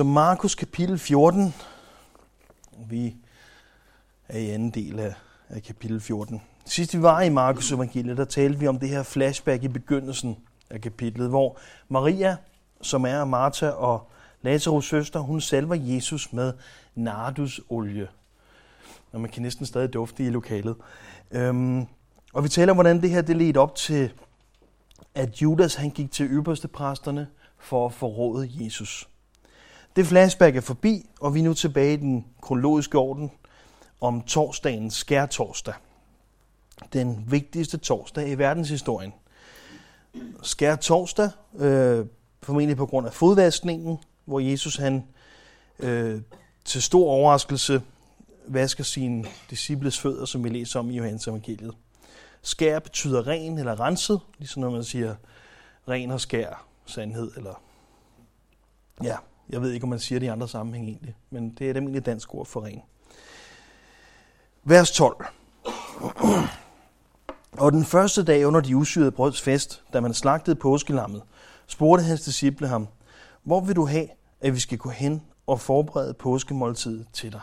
Så Markus kapitel 14. Vi er i anden del af, af kapitel 14. Sidst vi var i Markus evangeliet, der talte vi om det her flashback i begyndelsen af kapitlet, hvor Maria, som er Martha og Lazarus søster, hun salver Jesus med nardusolie. Og man kan næsten stadig dufte i lokalet. Øhm, og vi taler om, hvordan det her det ledte op til, at Judas han gik til øverste præsterne for at forråde Jesus. Det flashback er forbi, og vi er nu tilbage i den kronologiske orden om torsdagen, skærtorsdag. Den vigtigste torsdag i verdenshistorien. Skærtorsdag, øh, formentlig på grund af fodvaskningen, hvor Jesus han øh, til stor overraskelse vasker sine disciples fødder, som vi læser om i Johannes evangeliet. Skær betyder ren eller renset, ligesom når man siger ren og skær, sandhed, eller ja, jeg ved ikke, om man siger det i andre sammenhæng egentlig, men det er et almindeligt dansk ord for ren. Vers 12. Og den første dag under de usyrede brøds fest, da man slagtede påskelammet, spurgte hans disciple ham, hvor vil du have, at vi skal gå hen og forberede påskemåltidet til dig?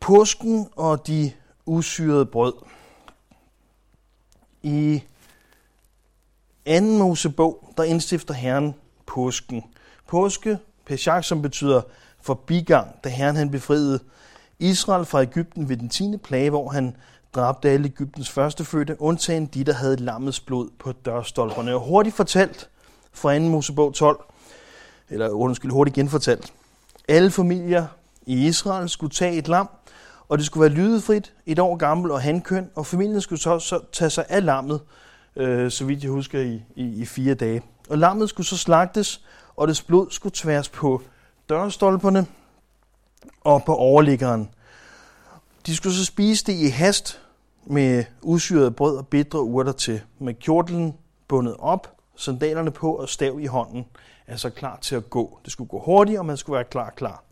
Påsken og de usyrede brød. I anden Mosebog, der indstifter Herren påsken. Påske, Pesach, som betyder forbigang, da Herren han befriede Israel fra Ægypten ved den 10. plage, hvor han dræbte alle Ægyptens førstefødte, undtagen de, der havde lammets blod på dørstolperne. Og hurtigt fortalt fra 2. Mosebog 12, eller undskyld, hurtigt genfortalt. Alle familier i Israel skulle tage et lam, og det skulle være lydefrit, et år gammel og hankøn, og familien skulle så, så tage sig af lammet, øh, så vidt jeg husker, i, i, i fire dage. Og lammet skulle så slagtes, og dets blod skulle tværs på dørstolperne og på overliggeren. De skulle så spise det i hast med usyret brød og bitre urter til, med kjortlen bundet op, sandalerne på og stav i hånden, altså klar til at gå. Det skulle gå hurtigt, og man skulle være klar, klar.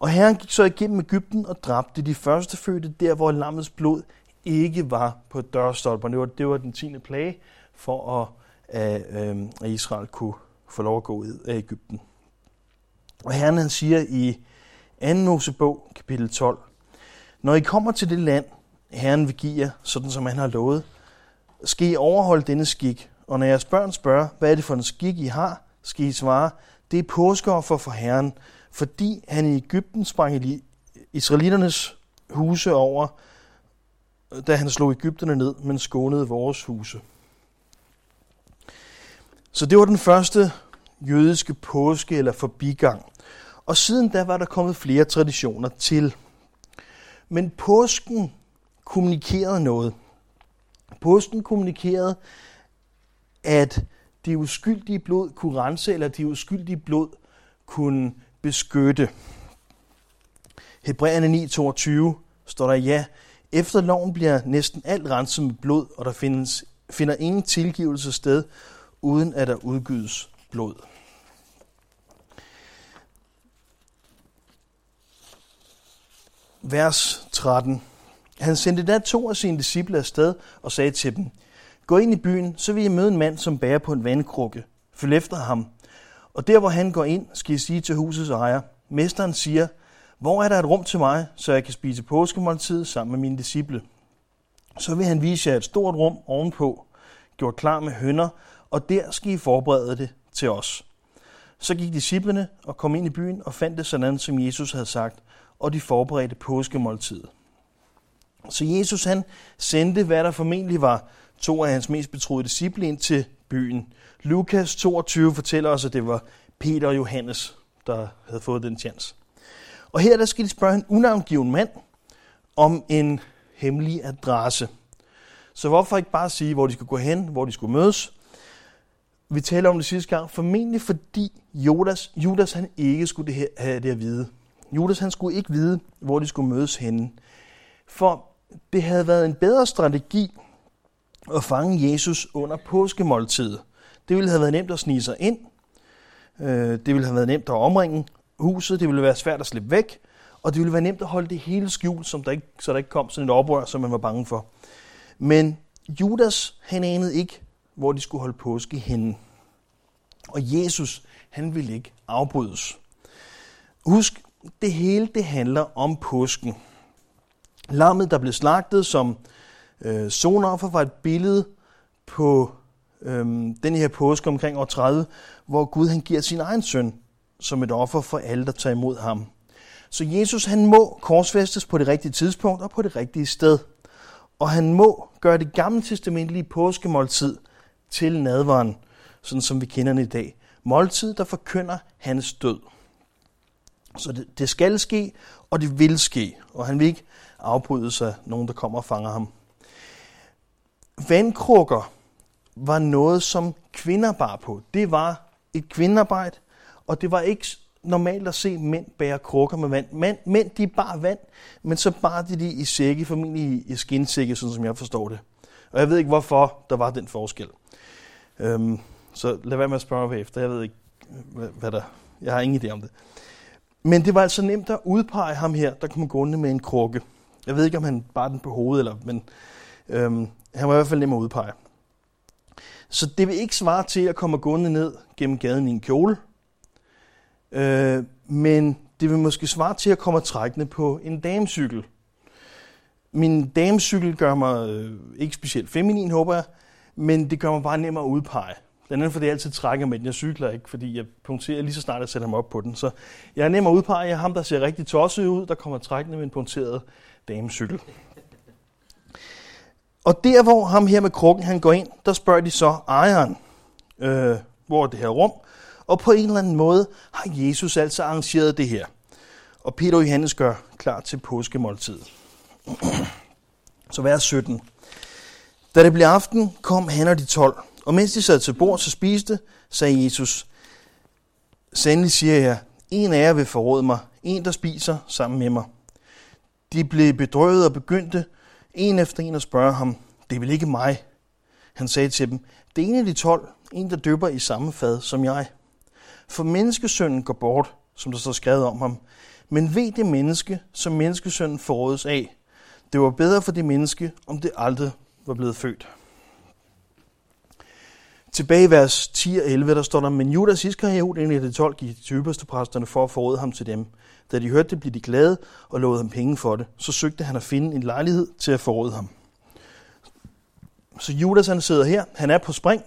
Og herren gik så igennem Ægypten og dræbte de første fødte der, hvor lammets blod ikke var på dørstolperne. Det var, det var den 10. plage for at at, øh, at Israel kunne få lov at gå ud af Ægypten. Og Herren han siger i 2. Mosebog, kapitel 12, Når I kommer til det land, Herren vil give jer, sådan som han har lovet, skal I overholde denne skik. Og når jeres børn spørger, hvad er det for en skik, I har, skal I svare, det er påskeoffer for Herren, fordi han i Ægypten sprang i israeliternes huse over, da han slog Ægypterne ned, men skånede vores huse. Så det var den første jødiske påske eller forbigang. Og siden da var der kommet flere traditioner til. Men påsken kommunikerede noget. Påsken kommunikerede, at det uskyldige blod kunne rense, eller det uskyldige blod kunne beskytte. Hebræerne 9:22 står der, ja, efter loven bliver næsten alt renset med blod, og der findes, finder ingen tilgivelse sted, uden at der udgydes blod. Vers 13. Han sendte da to af sine disciple afsted og sagde til dem, Gå ind i byen, så vil I møde en mand, som bærer på en vandkrukke. Følg efter ham. Og der, hvor han går ind, skal I sige til husets ejer, Mesteren siger, hvor er der et rum til mig, så jeg kan spise påskemåltid sammen med mine disciple? Så vil han vise jer et stort rum ovenpå, gjort klar med hønder og der skal I forberede det til os. Så gik disciplene og kom ind i byen og fandt det sådan, som Jesus havde sagt, og de forberedte påskemåltidet. Så Jesus han sendte, hvad der formentlig var to af hans mest betroede disciple ind til byen. Lukas 22 fortæller os, at det var Peter og Johannes, der havde fået den chance. Og her der skal de spørge en unavngiven mand om en hemmelig adresse. Så hvorfor ikke bare sige, hvor de skulle gå hen, hvor de skulle mødes, vi taler om det sidste gang, formentlig fordi Judas, Judas han ikke skulle det her, have det at vide. Judas han skulle ikke vide, hvor de skulle mødes henne. For det havde været en bedre strategi at fange Jesus under påskemåltidet. Det ville have været nemt at snige sig ind. Øh, det ville have været nemt at omringe huset. Det ville være svært at slippe væk. Og det ville være nemt at holde det hele skjult, som der ikke, så der ikke kom sådan et oprør, som man var bange for. Men Judas, han anede ikke, hvor de skulle holde påske henne. Og Jesus, han ville ikke afbrydes. Husk, det hele det handler om påsken. Lammet, der blev slagtet som øh, sonoffer, var et billede på øh, den her påske omkring år 30, hvor Gud han giver sin egen søn som et offer for alle, der tager imod ham. Så Jesus han må korsfæstes på det rigtige tidspunkt og på det rigtige sted. Og han må gøre det gamle testamentlige påskemåltid til nadvaren, sådan som vi kender den i dag. Måltid, der forkynder hans død. Så det, det skal ske, og det vil ske, og han vil ikke afbryde sig nogen, der kommer og fanger ham. Vandkrukker var noget, som kvinder bar på. Det var et kvindearbejde, og det var ikke normalt at se mænd bære krukker med vand. Mænd, mænd de bar vand, men så bar de det i sække, formentlig i, i skinsække, sådan som jeg forstår det. Og jeg ved ikke, hvorfor der var den forskel. Øhm, så lad være med at spørge efter. Jeg ved ikke, hvad, hvad der... Jeg har ingen idé om det. Men det var altså nemt at udpege ham her, der kom gående med en krukke. Jeg ved ikke, om han bar den på hovedet, eller, men øhm, han var i hvert fald nem at udpege. Så det vil ikke svare til at komme gående ned gennem gaden i en kjole, øh, men det vil måske svare til at komme trækkende på en damecykel. Min damecykel gør mig øh, ikke specielt feminin, håber jeg, men det gør mig bare nemmere at udpege. Blandt andet fordi jeg altid trækker med den. Jeg cykler ikke, fordi jeg punkterer lige så snart jeg sætter mig op på den. Så jeg er nem at udpege. Jeg er ham, der ser rigtig tosset ud, der kommer trækkende med en punkteret damecykel. Og der, hvor ham her med krukken, han går ind, der spørger de så ejeren, øh, hvor er det her rum? Og på en eller anden måde har Jesus altså arrangeret det her. Og Peter og Johannes gør klar til påskemåltid. Så vers 17. Da det blev aften, kom han og de tolv. Og mens de sad til bord så spiste, sagde Jesus, Sandelig siger jeg, en af jer vil forråde mig, en der spiser sammen med mig. De blev bedrøvet og begyndte en efter en at spørge ham, det er vel ikke mig? Han sagde til dem, det er en af de tolv, en der døber i samme fad som jeg. For menneskesønnen går bort, som der står skrevet om ham. Men ved det menneske, som menneskesønnen forrådes af. Det var bedre for det menneske, om det aldrig var blevet født. Tilbage i vers 10 og 11, der står der, men Judas Iskariot, en af de 12, gik til præsterne for at forråde ham til dem. Da de hørte det, blev de glade og lovede ham penge for det. Så søgte han at finde en lejlighed til at forråde ham. Så Judas han sidder her, han er på spring,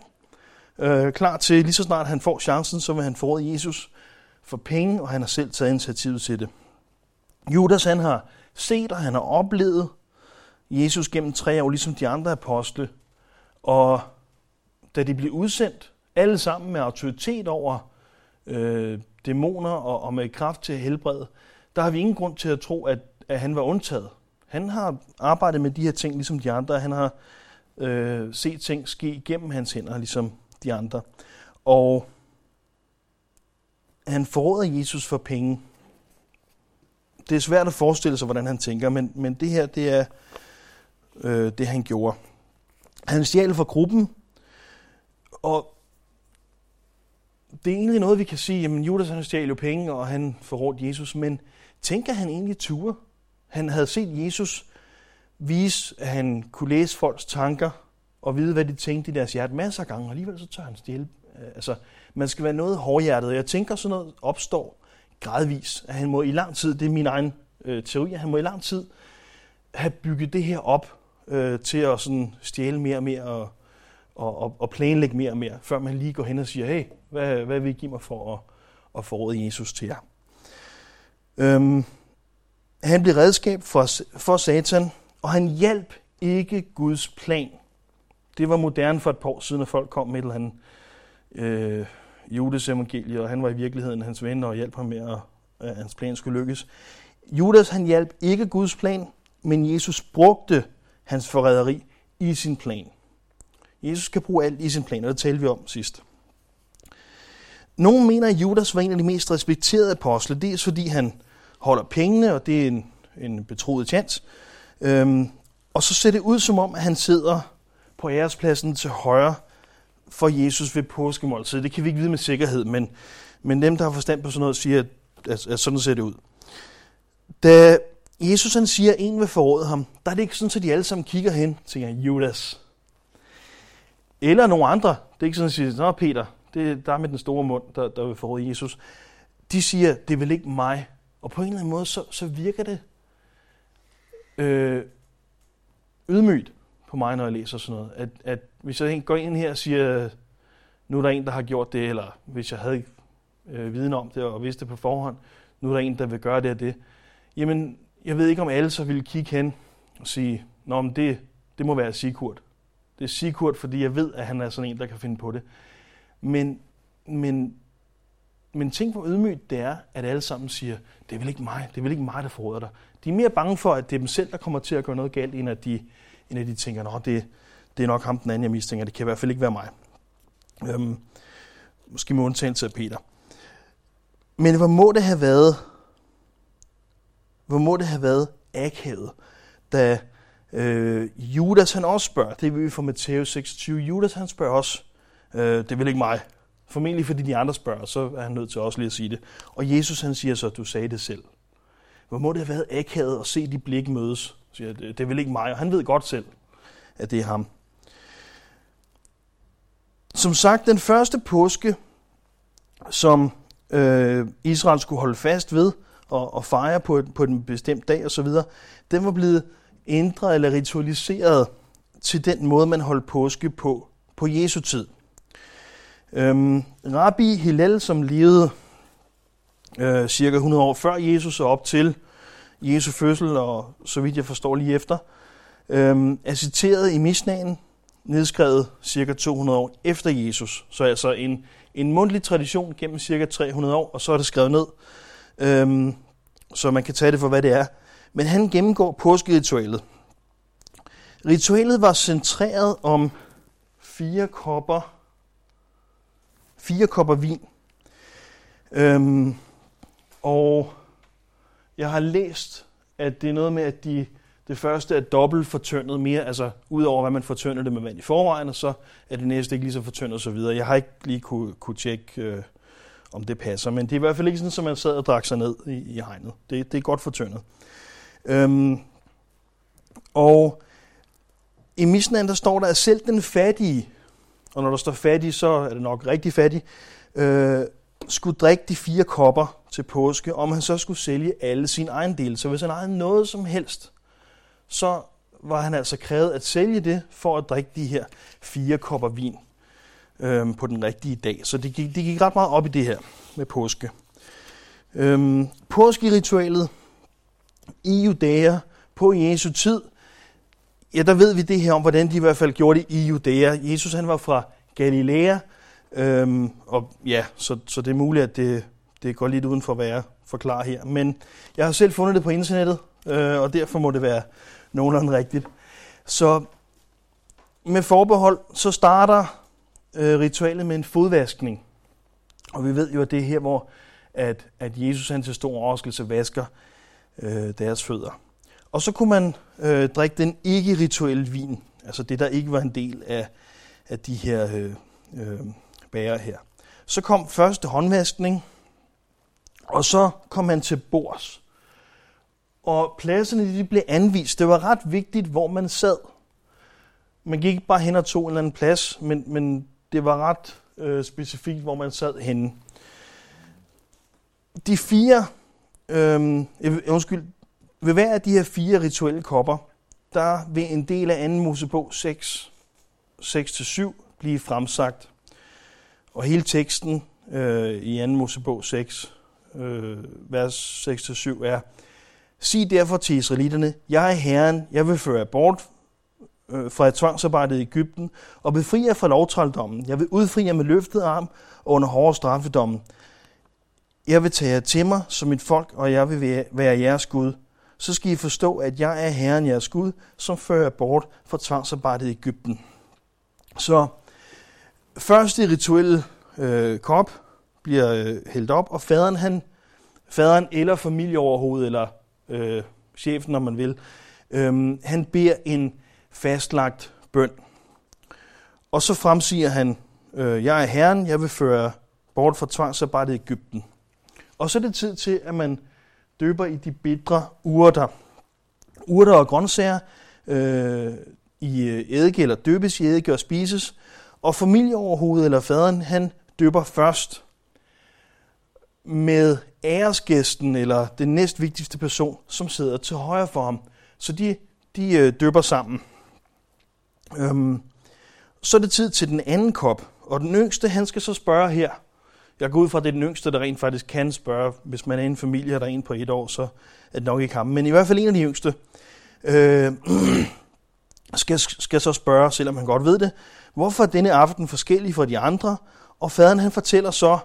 øh, klar til lige så snart han får chancen, så vil han forråde Jesus for penge, og han har selv taget initiativet til det. Judas han har set og han har oplevet Jesus gennem tre år, ligesom de andre apostle, og da de blev udsendt, alle sammen med autoritet over øh, dæmoner og, og med kraft til at helbrede, der har vi ingen grund til at tro, at, at han var undtaget. Han har arbejdet med de her ting, ligesom de andre. Han har øh, set ting ske gennem hans hænder, ligesom de andre. Og han forråder Jesus for penge. Det er svært at forestille sig, hvordan han tænker, men, men det her, det er øh, det, han gjorde. Han stjal fra gruppen, og det er egentlig noget, vi kan sige, jamen Judas han stjal jo penge, og han forrådte Jesus, men tænker han egentlig ture? Han havde set Jesus vise, at han kunne læse folks tanker, og vide, hvad de tænkte i deres hjerte masser af gange, og alligevel så tør han stjæle. Øh, altså, man skal være noget hårdhjertet, og jeg tænker, sådan noget opstår gradvis, at han må i lang tid, det er min egen øh, teori, at han må i lang tid have bygget det her op øh, til at sådan stjæle mere og mere, og og, og, og planlægge mere og mere, før man lige går hen og siger, hey, hvad, hvad vil I give mig for at, at forråde Jesus til jer? Øhm, han blev redskab for, for Satan, og han hjalp ikke Guds plan. Det var moderne for et par år siden, at folk kom med et eller andet øh, Judas evangelie, og han var i virkeligheden hans ven og hjalp ham med, at, at hans plan skulle lykkes. Judas han hjalp ikke Guds plan, men Jesus brugte hans forræderi i sin plan. Jesus kan bruge alt i sin plan, og det talte vi om sidst. Nogle mener, at Judas var en af de mest respekterede apostle, dels fordi han holder pengene, og det er en, en betroet chance. Øhm, og så ser det ud som om, at han sidder på ærespladsen til højre for Jesus ved påskemåltid. Det kan vi ikke vide med sikkerhed, men, men dem, der har forstand på sådan noget, siger, at, at sådan ser det ud. Da Jesus han siger, at en vil forråde ham, der er det ikke sådan, at de alle sammen kigger hen til Judas. Eller nogen andre. Det er ikke sådan, at sige, Nå Peter, det er der med den store mund, der, der vil forråde Jesus, de siger, det er vel ikke mig. Og på en eller anden måde, så, så virker det øh, ydmygt på mig, når jeg læser sådan noget. At, at hvis jeg går ind her og siger, nu er der en, der har gjort det, eller hvis jeg havde øh, viden om det og vidste det på forhånd, nu er der en, der vil gøre det og det. Jamen, jeg ved ikke, om alle så ville kigge hen og sige, Nå, men det, det må være Sigurd. Det er Sigurd, fordi jeg ved, at han er sådan en, der kan finde på det. Men, men, men tænk hvor ydmygt det er, at alle sammen siger, det er vel ikke mig, det er vel ikke mig, der forråder dig. De er mere bange for, at det er dem selv, der kommer til at gøre noget galt, end at de, end at de tænker, Nå, det, det er nok ham den anden, jeg mistænker. Det kan i hvert fald ikke være mig. Øhm, måske med undtagelse af Peter. Men hvor må det have været, hvor må det have været akavet, da øh, Judas han også spørger, det vil vi fra Matthæus 26, Judas han spørger også, øh, det vil ikke mig, formentlig fordi de andre spørger, så er han nødt til også lige at sige det. Og Jesus han siger så, at du sagde det selv. Hvor må det have været akavet at se de blik mødes, siger, det, det vil ikke mig, og han ved godt selv, at det er ham. Som sagt, den første påske, som øh, Israel skulle holde fast ved og, og fejre på, på en bestemt dag osv., den var blevet ændret eller ritualiseret til den måde, man holdt påske på på Jesu tid. Øhm, Rabbi Hillel, som levede øh, cirka 100 år før Jesus og op til Jesu fødsel, og så vidt jeg forstår lige efter, øhm, er citeret i Misnaen, nedskrevet cirka 200 år efter Jesus. Så altså en, en mundtlig tradition gennem cirka 300 år, og så er det skrevet ned, øhm, så man kan tage det for, hvad det er. Men han gennemgår påskeritualet. Ritualet var centreret om fire kopper, fire kopper vin. Øhm, og jeg har læst, at det er noget med, at de, det første er dobbelt fortyndet mere, altså udover hvad man fortynder det med vand i forvejen, og så er det næste ikke lige så fortyndet og så videre. Jeg har ikke lige kunne, kunne tjekke, øh, om det passer, men det er i hvert fald ikke sådan, som man sad og drak sig ned i, i hegnet. Det, det er godt fortyndet. Øhm, og i Misnan, der står der, at selv den fattige, og når der står fattig, så er det nok rigtig fattig, øh, skulle drikke de fire kopper til påske, om han så skulle sælge alle sine ejendele. Så hvis han ejede noget som helst, så var han altså krævet at sælge det for at drikke de her fire kopper vin øhm, på den rigtige dag. Så det gik, det gik ret meget op i det her med påske. Øhm, påskeritualet i Judæa på Jesu tid, ja, der ved vi det her om, hvordan de i hvert fald gjorde det i Judæa. Jesus han var fra Galilea, øhm, og ja, så, så det er muligt, at det, det går lidt uden for, hvad jeg forklarer her. Men jeg har selv fundet det på internettet, øh, og derfor må det være nogenlunde rigtigt. Så med forbehold, så starter øh, ritualet med en fodvaskning. Og vi ved jo, at det er her, hvor at, at Jesus han til stor overraskelse vasker øh, deres fødder. Og så kunne man øh, drikke den ikke-rituelle vin, altså det, der ikke var en del af, af de her øh, øh, bærer her. Så kom første håndvaskning, og så kom man til bords. Og pladserne de blev anvist. Det var ret vigtigt, hvor man sad. Man gik ikke bare hen og tog en eller anden plads, men, men det var ret øh, specifikt, hvor man sad henne. De fire, øh, undskyld, ved hver af de her fire rituelle kopper, der vil en del af 2. Mosebog 6, 6-7 blive fremsagt. Og hele teksten øh, i 2. Mosebog 6, øh, vers 6-7 er, Sig derfor til israelitterne, jeg er Herren, jeg vil føre jer bort øh, fra tvangsarbejdet tvangsarbejde i Ægypten og befri jer fra lovtrældommen. Jeg vil udfri jer med løftet arm og under hårde straffedommen. Jeg vil tage jer til mig som mit folk, og jeg vil være jeres Gud. Så skal I forstå, at jeg er Herren jeres Gud, som fører jer bort fra tvangsarbejdet i Ægypten. Så første rituelle øh, kop bliver øh, hældt op, og faderen, han, faderen eller familieoverhovedet, eller øh, chefen, når man vil, øh, han beder en fastlagt bøn. Og så fremsiger han, øh, jeg er herren, jeg vil føre bort fra tvangsarbejdet i Ægypten. Og så er det tid til, at man døber i de bitre urter. Urter og grøntsager øh, i øh, eddike eller døbes i eddike og spises. Og familieoverhovedet eller faderen, han døber først med æresgæsten, eller den næstvigtigste person, som sidder til højre for ham. Så de, de øh, døber sammen. Øhm, så er det tid til den anden kop, og den yngste, han skal så spørge her. Jeg går ud fra, at det er den yngste, der rent faktisk kan spørge. Hvis man er i en familie, der er en på et år, så er det nok ikke ham. Men i hvert fald en af de yngste øh, skal, skal så spørge, selvom han godt ved det, hvorfor er denne aften forskellig fra de andre? Og faderen han fortæller så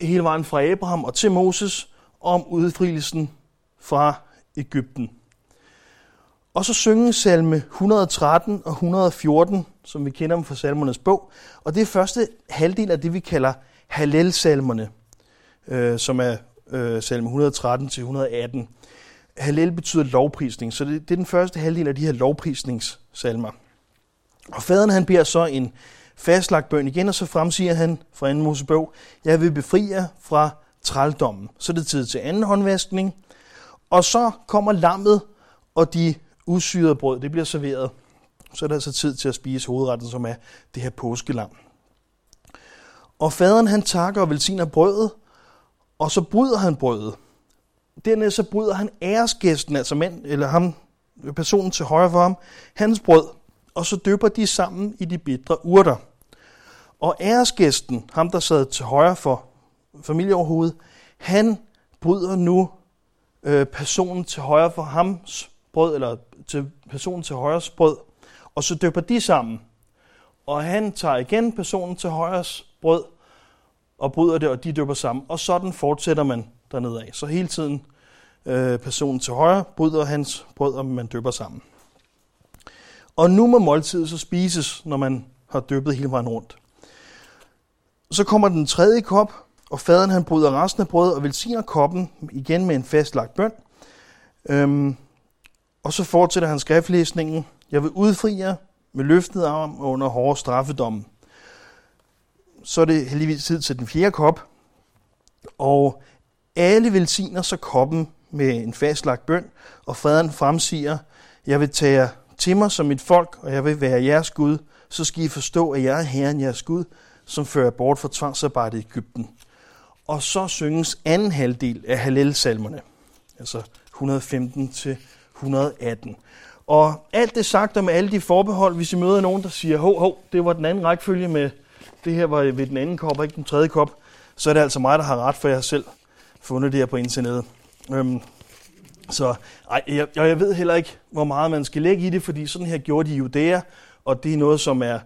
hele vejen fra Abraham og til Moses om udfrielsen fra Ægypten. Og så synge salme 113 og 114, som vi kender dem fra salmernes bog. Og det er første halvdel af det, vi kalder Hallel-salmerne, øh, som er øh, salme 113 til 118. Hallel betyder lovprisning, så det, det er den første halvdel af de her lovprisningssalmer. Og faderen han beder så en fastlagt bøn igen, og så fremsiger han fra anden Mosebog, jeg vil befri jer fra trældommen. Så er det tid til anden håndvaskning, og så kommer lammet og de usyret brød, det bliver serveret. Så er det altså tid til at spise hovedretten, som er det her påskelam. Og faderen han takker og velsigner brødet, og så bryder han brødet. Dernæst så bryder han æresgæsten, altså mand, eller ham, personen til højre for ham, hans brød, og så dypper de sammen i de bitre urter. Og æresgæsten, ham der sad til højre for familieoverhovedet, han bryder nu øh, personen til højre for hams brød, eller til personen til højres brød, og så dypper de sammen. Og han tager igen personen til højres brød, og bryder det, og de dypper sammen. Og sådan fortsætter man dernede af. Så hele tiden øh, personen til højre bryder hans brød, og man dypper sammen. Og nu må måltidet så spises, når man har dyppet hele vejen rundt. Så kommer den tredje kop, og faderen han bryder resten af brødet og velsigner koppen igen med en fastlagt bøn. Øhm, og så fortsætter han skriftlæsningen. Jeg vil udfri jer med løftet arm under hårde straffedom. Så er det heldigvis tid til den fjerde kop. Og alle velsigner så koppen med en fastlagt bøn, og faderen fremsiger, jeg vil tage jer til mig som mit folk, og jeg vil være jeres Gud, så skal I forstå, at jeg er Herren jeres Gud, som fører bort fra tvangsarbejdet i Ægypten. Og så synges anden halvdel af Hallel-salmerne, altså 115 til 118. Og alt det sagt om alle de forbehold, hvis I møder nogen, der siger, hov, hov, det var den anden rækkefølge med, det her var ved den anden kop, og ikke den tredje kop, så er det altså mig, der har ret, for jeg har selv fundet det her på internettet. Øhm, så ej, jeg, jeg ved heller ikke, hvor meget man skal lægge i det, fordi sådan her gjorde de Judæa, og det er noget, som er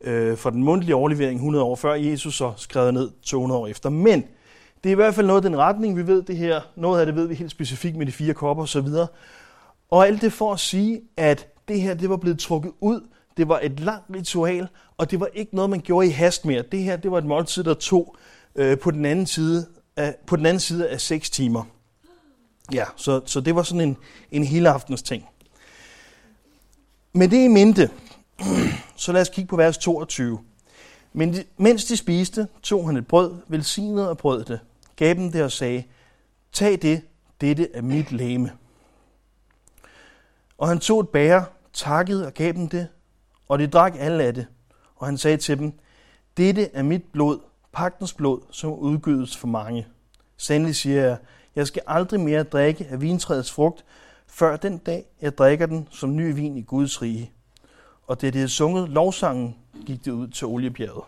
øh, for den mundtlige overlevering 100 år før Jesus og skrevet ned 200 år efter. Men det er i hvert fald noget af den retning, vi ved det her. Noget af det ved vi helt specifikt med de fire kopper osv. Og og alt det for at sige, at det her det var blevet trukket ud. Det var et langt ritual, og det var ikke noget, man gjorde i hast mere. Det her det var et måltid, der tog øh, på, den anden side af, på den anden side af 6 timer. Ja, så, så det var sådan en, en hele aftens ting. Med det i mente, så lad os kigge på vers 22. Men de, mens de spiste, tog han et brød, velsignede og brød det, gav dem det og sagde, tag det, dette er mit læme. Og han tog et bære, takkede og gav dem det, og de drak alle af det. Og han sagde til dem, dette er mit blod, pagtens blod, som udgydes for mange. Sandelig siger jeg, jeg skal aldrig mere drikke af vintræets frugt, før den dag, jeg drikker den som ny vin i Guds rige. Og det, det havde sunget lovsangen, gik det ud til oliebjerget.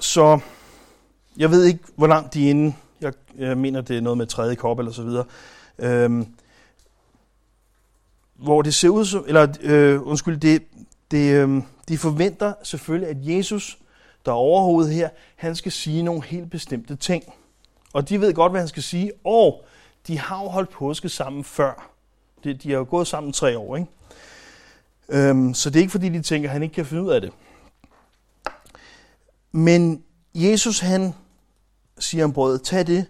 Så jeg ved ikke, hvor langt de er inde. Jeg, jeg mener, det er noget med tredje kop eller så videre. Øhm, hvor det ser ud som, eller øh, undskyld, det, det, øh, de forventer selvfølgelig, at Jesus, der er overhovedet her, han skal sige nogle helt bestemte ting. Og de ved godt, hvad han skal sige, og de har jo holdt påske sammen før. De, de har jo gået sammen tre år, ikke? Øhm, så det er ikke fordi, de tænker, at han ikke kan finde ud af det. Men Jesus, han siger om brødet, tag det,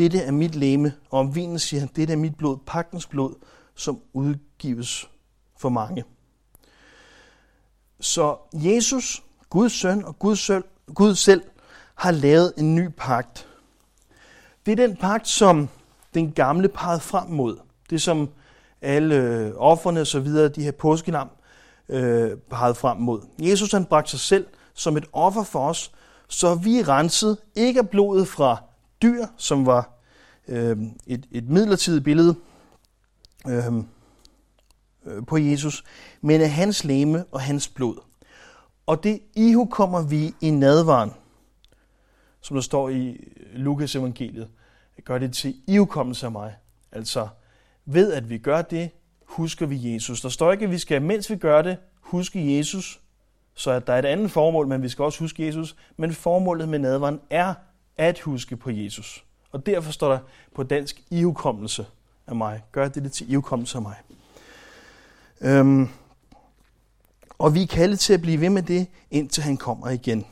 dette er mit læme, og om vinen siger han, dette er mit blod, pagtens blod, som udgives for mange. Så Jesus, Guds søn og Guds selv, Gud selv, har lavet en ny pagt. Det er den pagt, som den gamle pegede frem mod. Det som alle offerne og så videre, de her påskelam, øh, peget frem mod. Jesus han bragte sig selv som et offer for os, så vi er renset ikke af blodet fra dyr, som var øh, et, et midlertidigt billede øh, øh på Jesus, men af hans læme og hans blod. Og det ihu kommer vi i nadvaren, som der står i Lukas evangeliet. Gør det til ihukommelse af mig. Altså, ved at vi gør det, husker vi Jesus. Der står ikke, at vi skal, mens vi gør det, huske Jesus, så at der er et andet formål, men vi skal også huske Jesus. Men formålet med nadvaren er at huske på Jesus. Og derfor står der på dansk, ihukommelse af mig. Gør det til ihukommelse af mig. Øhm, og vi er kaldet til at blive ved med det, indtil han kommer igen.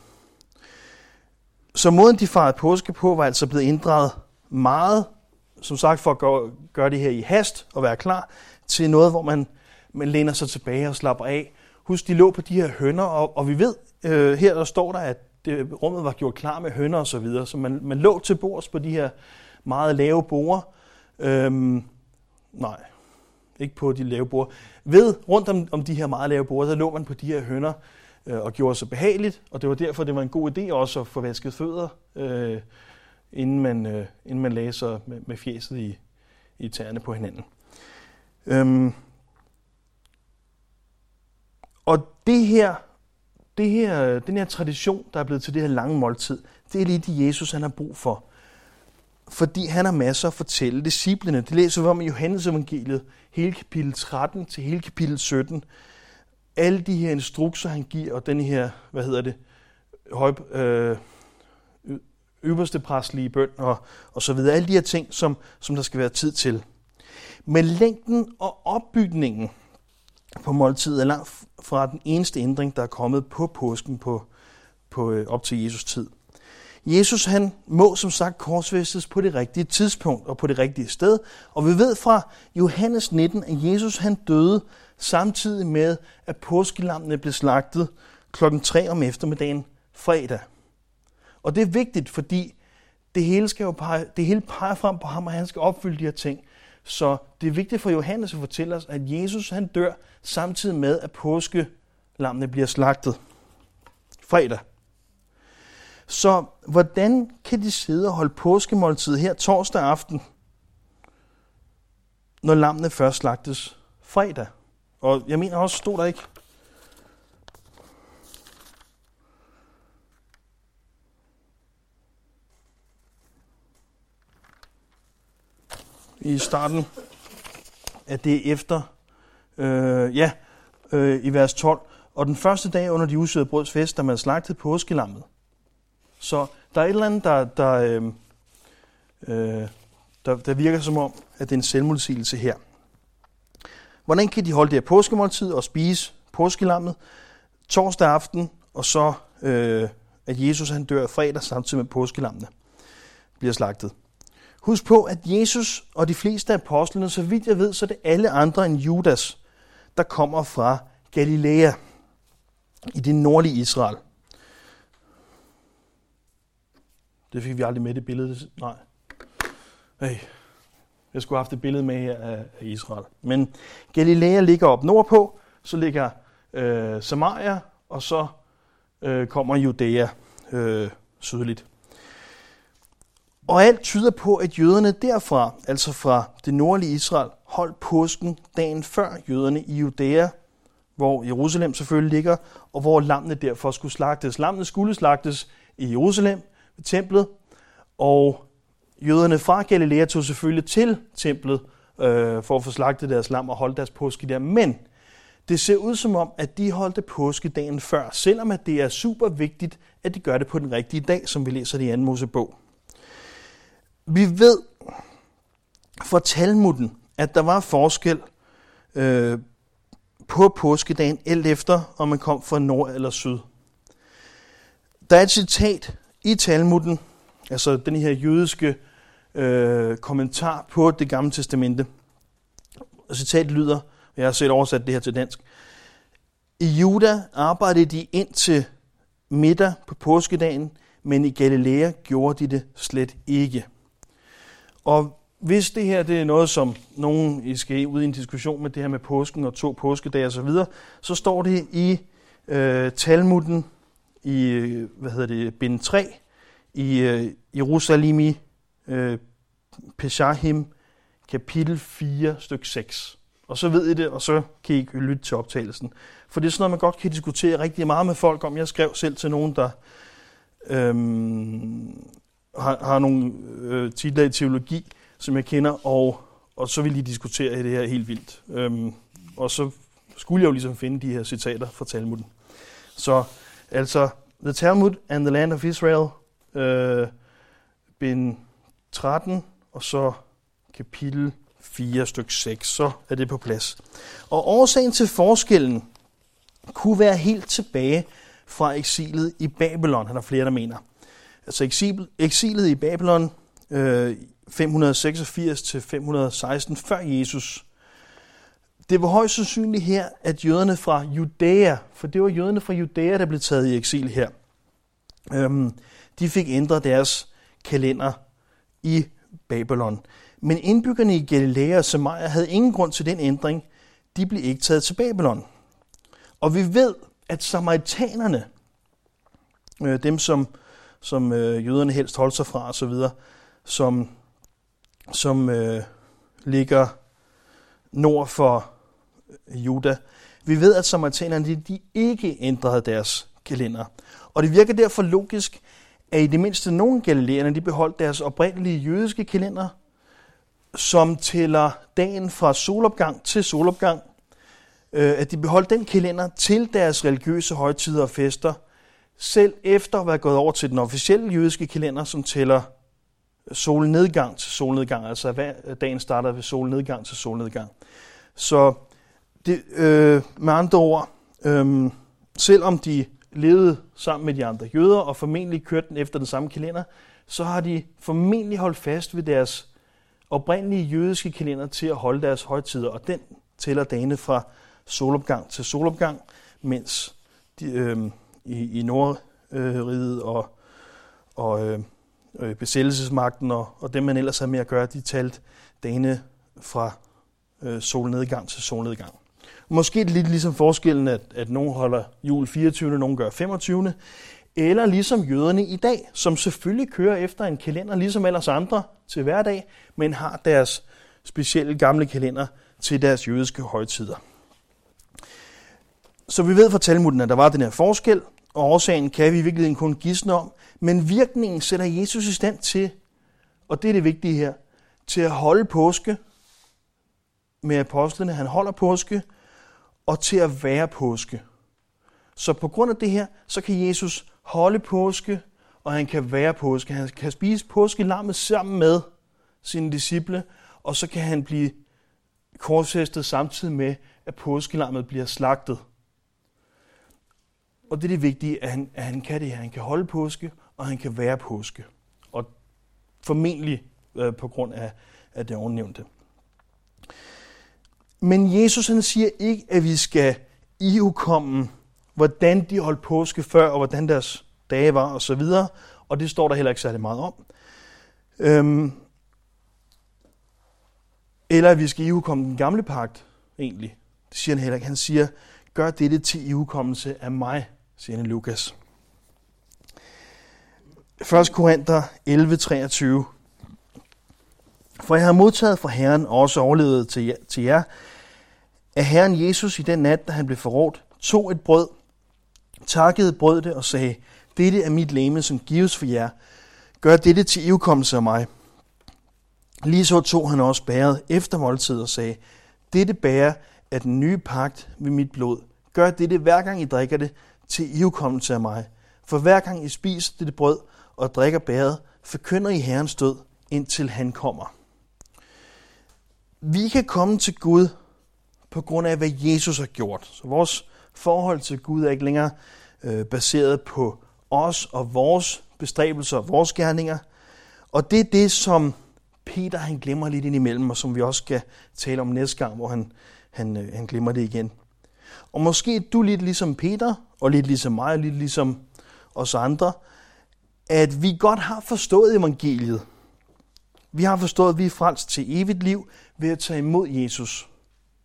Så måden de fejrede påske på, var altså blevet inddraget meget, som sagt for at gøre, gøre det her i hast og være klar, til noget, hvor man, man læner sig tilbage og slapper af. Husk, de lå på de her hønder, og, og vi ved, øh, her der står der, at det, rummet var gjort klar med hønder og så videre, så man, man lå til bords på de her meget lave borer. Øhm, nej, ikke på de lave borde. Ved, rundt om, om de her meget lave borde, der lå man på de her hønder øh, og gjorde sig behageligt, og det var derfor, det var en god idé også at få vasket fødder, øh, inden, man, øh, inden man lagde sig med, med fjeset i, i tæerne på hinanden. Øhm, og det her, det her, den her tradition, der er blevet til det her lange måltid, det er lige det, Jesus han har brug for. Fordi han har masser at fortælle disciplene. Det læser vi om i Johannes evangeliet, hele kapitel 13 til hele kapitel 17. Alle de her instrukser, han giver, og den her, hvad hedder det, høj, øh, øverste præstlige bøn og, og så videre. Alle de her ting, som, som der skal være tid til. Men længden og opbygningen på måltidet er langt fra den eneste ændring, der er kommet på påsken på, på, øh, op til Jesus tid. Jesus han må som sagt korsfæstes på det rigtige tidspunkt og på det rigtige sted. Og vi ved fra Johannes 19, at Jesus han døde samtidig med, at påskelammene blev slagtet klokken 3 om eftermiddagen fredag. Og det er vigtigt, fordi det hele, skal jo pege, det hele peger frem på ham, og han skal opfylde de her ting. Så det er vigtigt for Johannes at fortælle os, at Jesus han dør samtidig med, at påskelammene bliver slagtet. Fredag. Så hvordan kan de sidde og holde påskemåltid her torsdag aften, når lammene først slagtes fredag? Og jeg mener også, stod der ikke i starten, at det er efter, øh, ja, øh, i vers 12. Og den første dag under de usøde brøds fest, da man slagtede påskelammet. Så der er et eller andet, der, der, øh, øh, der, der virker som om, at det er en selvmodsigelse her. Hvordan kan de holde det her påskemåltid og spise påskelammet torsdag aften, og så øh, at Jesus han dør fredag samtidig med påskelammene bliver slagtet? Husk på, at Jesus og de fleste af apostlene, så vidt jeg ved, så er det alle andre end Judas, der kommer fra Galilea i det nordlige Israel. Det fik vi aldrig med det billede. Nej. Hey. Jeg skulle have haft et billede med her af Israel. Men Galilea ligger op nordpå, så ligger øh, Samaria, og så øh, kommer Judæa øh, sydligt. Og alt tyder på, at jøderne derfra, altså fra det nordlige Israel, holdt påsken dagen før jøderne i Judæa, hvor Jerusalem selvfølgelig ligger, og hvor lammene derfor skulle slagtes. Lammene skulle slagtes i Jerusalem, ved templet, og jøderne fra Galilea tog selvfølgelig til templet øh, for at få slagtet deres lam og holde deres påske der. Men det ser ud som om, at de holdte påske dagen før, selvom at det er super vigtigt, at de gør det på den rigtige dag, som vi læser det i 2. Mosebog. Vi ved fra Talmuden, at der var forskel øh, på påskedagen, alt efter om man kom fra nord eller syd. Der er et citat i Talmuden, altså den her jødiske øh, kommentar på det gamle testamente. Og citatet lyder, jeg har set oversat det her til dansk. I Juda arbejdede de ind til middag på påskedagen, men i Galilea gjorde de det slet ikke. Og hvis det her det er noget, som nogen I skal ud i en diskussion med det her med påsken og to påskedage osv., så, videre, så står det i øh, Talmuden i øh, hvad hedder det, bind 3 i øh, Jerusalemi øh, Peshahim kapitel 4 styk 6. Og så ved I det, og så kan I lytte til optagelsen. For det er sådan noget, man godt kan diskutere rigtig meget med folk om. Jeg skrev selv til nogen, der øhm, har, har nogle øh, titler i teologi, som jeg kender, og, og så vil de diskutere det her helt vildt. Øhm, og så skulle jeg jo ligesom finde de her citater fra Talmuden. Så altså, The Talmud and the Land of Israel, øh, bind 13, og så kapitel 4 stykke 6, så er det på plads. Og årsagen til forskellen kunne være helt tilbage fra eksilet i Babylon, han har flere, der mener. Altså eksilet i Babylon øh, 586 til 516 før Jesus. Det var højst sandsynligt her, at jøderne fra Judæa, for det var jøderne fra Judæa, der blev taget i eksil her, øhm, de fik ændret deres kalender i Babylon. Men indbyggerne i Galilea og Samaria havde ingen grund til den ændring. De blev ikke taget til Babylon. Og vi ved, at samaritanerne, øh, dem som, som øh, jøderne helst holdt sig fra osv., som, som øh, ligger nord for øh, Juda, vi ved, at samaritanerne de, de ikke ændrede deres kalender. Og det virker derfor logisk, at i det mindste nogle galilæerne de beholdt deres oprindelige jødiske kalender, som tæller dagen fra solopgang til solopgang, øh, at de beholdt den kalender til deres religiøse højtider og fester, selv efter at være gået over til den officielle jødiske kalender, som tæller solnedgang til solnedgang, altså hver dagen starter ved solnedgang til solnedgang. Så det, øh, med andre ord, øh, selvom de levede sammen med de andre jøder og formentlig kørte den efter den samme kalender, så har de formentlig holdt fast ved deres oprindelige jødiske kalender til at holde deres højtider, og den tæller dagene fra solopgang til solopgang, mens de, øh, i, i Nordriget og, og øh, besættelsesmagten og, og dem, man ellers har med at gøre, de talte dagene fra øh, solnedgang til solnedgang. Måske lidt ligesom forskellen, at, at nogen holder jul 24., nogen gør 25., eller ligesom jøderne i dag, som selvfølgelig kører efter en kalender, ligesom ellers andre til hverdag, men har deres specielle gamle kalender til deres jødiske højtider. Så vi ved fra Talmuden, at der var den her forskel, og årsagen kan vi i virkeligheden kun gisne om, men virkningen sætter Jesus i stand til, og det er det vigtige her, til at holde påske med apostlene. Han holder påske, og til at være påske. Så på grund af det her, så kan Jesus holde påske, og han kan være påske. Han kan spise påskelammet sammen med sine disciple, og så kan han blive korsfæstet samtidig med, at påskelammet bliver slagtet. Og det er det vigtige, at han, at han kan det her. Han kan holde påske, og han kan være påske. Og formentlig øh, på grund af, af det ovennævnte. Men Jesus han siger ikke, at vi skal ihukomme, hvordan de holdt påske før, og hvordan deres dage var og så videre. Og det står der heller ikke særlig meget om. Øhm, eller at vi skal ihukomme den gamle pagt, egentlig. Det siger han heller ikke. Han siger, gør dette til ihukommelse af mig, siger Lukas. 1. Korinther 11:23. For jeg har modtaget fra Herren og også overlevet til jer, til jer, at Herren Jesus i den nat, da han blev forrådt, tog et brød, takkede brødet og sagde, dette er mit læme, som gives for jer. Gør dette til ivkommelse af mig. Lige så tog han også bæret efter måltid og sagde, dette bærer er den nye pagt ved mit blod. Gør dette hver gang I drikker det til ivkommelse af mig. For hver gang I spiser dette brød og drikker bæret, forkynder I Herrens død, indtil han kommer. Vi kan komme til Gud på grund af, hvad Jesus har gjort. Så vores forhold til Gud er ikke længere øh, baseret på os og vores bestræbelser og vores gerninger. Og det er det, som Peter han glemmer lidt indimellem, og som vi også skal tale om næste gang, hvor han, han, øh, han glemmer det igen. Og måske du lidt ligesom Peter, og lidt ligesom mig, og lidt ligesom os andre, at vi godt har forstået evangeliet. Vi har forstået, at vi er frelst til evigt liv ved at tage imod Jesus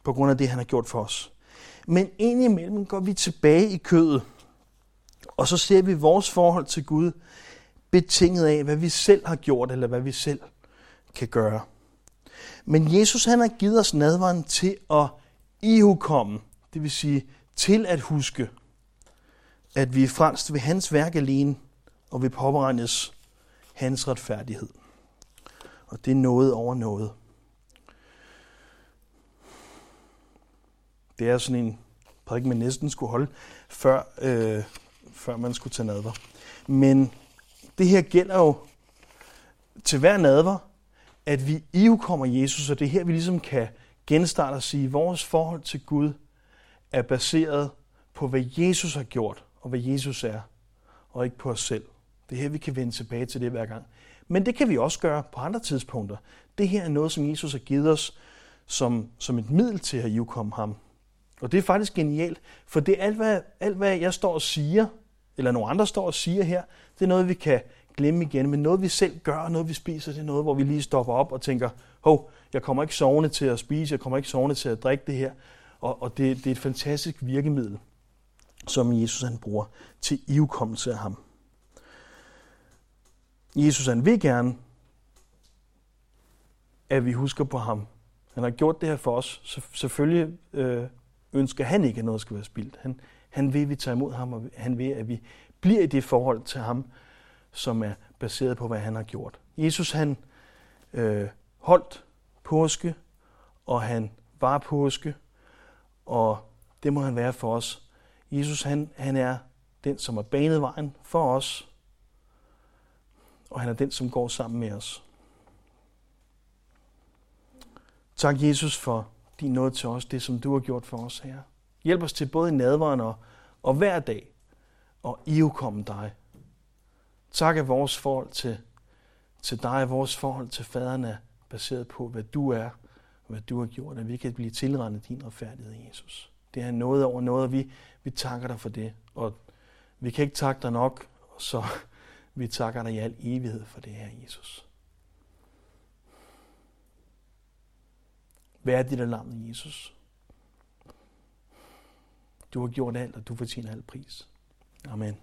på grund af det, han har gjort for os. Men indimellem går vi tilbage i kødet, og så ser vi vores forhold til Gud betinget af, hvad vi selv har gjort, eller hvad vi selv kan gøre. Men Jesus han har givet os nadvaren til at ihukomme, det vil sige til at huske, at vi er frelst ved hans værk alene, og vi påberegnes hans retfærdighed. Og det er noget over noget. Det er sådan en prædik, man næsten skulle holde, før, øh, før man skulle tage nadver. Men det her gælder jo til hver nadver, at vi i kommer Jesus, og det er her, vi ligesom kan genstarte og sige, at vores forhold til Gud er baseret på, hvad Jesus har gjort, og hvad Jesus er, og ikke på os selv. Det er her, vi kan vende tilbage til det hver gang. Men det kan vi også gøre på andre tidspunkter. Det her er noget, som Jesus har givet os som, som et middel til at ivkomme ham. Og det er faktisk genialt, for det er alt hvad, alt, hvad jeg står og siger, eller nogle andre står og siger her, det er noget, vi kan glemme igen. Men noget, vi selv gør, noget, vi spiser, det er noget, hvor vi lige stopper op og tænker, hov, jeg kommer ikke sovende til at spise, jeg kommer ikke sovende til at drikke det her. Og, og det, det er et fantastisk virkemiddel, som Jesus han bruger til ivkommelse af ham. Jesus han vil gerne, at vi husker på ham. Han har gjort det her for os. Så selvfølgelig øh, ønsker han ikke, at noget skal være spildt. Han, han vil, at vi tager imod ham, og han vil, at vi bliver i det forhold til ham, som er baseret på, hvad han har gjort. Jesus han øh, holdt påske, og han var påske, og det må han være for os. Jesus han, han er den, som har banet vejen for os, og han er den, som går sammen med os. Tak, Jesus, for din nåde til os, det som du har gjort for os, her. Hjælp os til både i nadveren og, og hver dag og ivkomme dig. Tak, at vores forhold til, til dig, vores forhold til faderen er baseret på, hvad du er, og hvad du har gjort, at vi kan blive tilrendet din retfærdighed, Jesus. Det er noget over noget, og vi, vi takker dig for det. Og vi kan ikke takke dig nok, så vi takker dig i al evighed for det her, Jesus. Hvad er dit lam, Jesus? Du har gjort alt, og du fortjener al pris. Amen.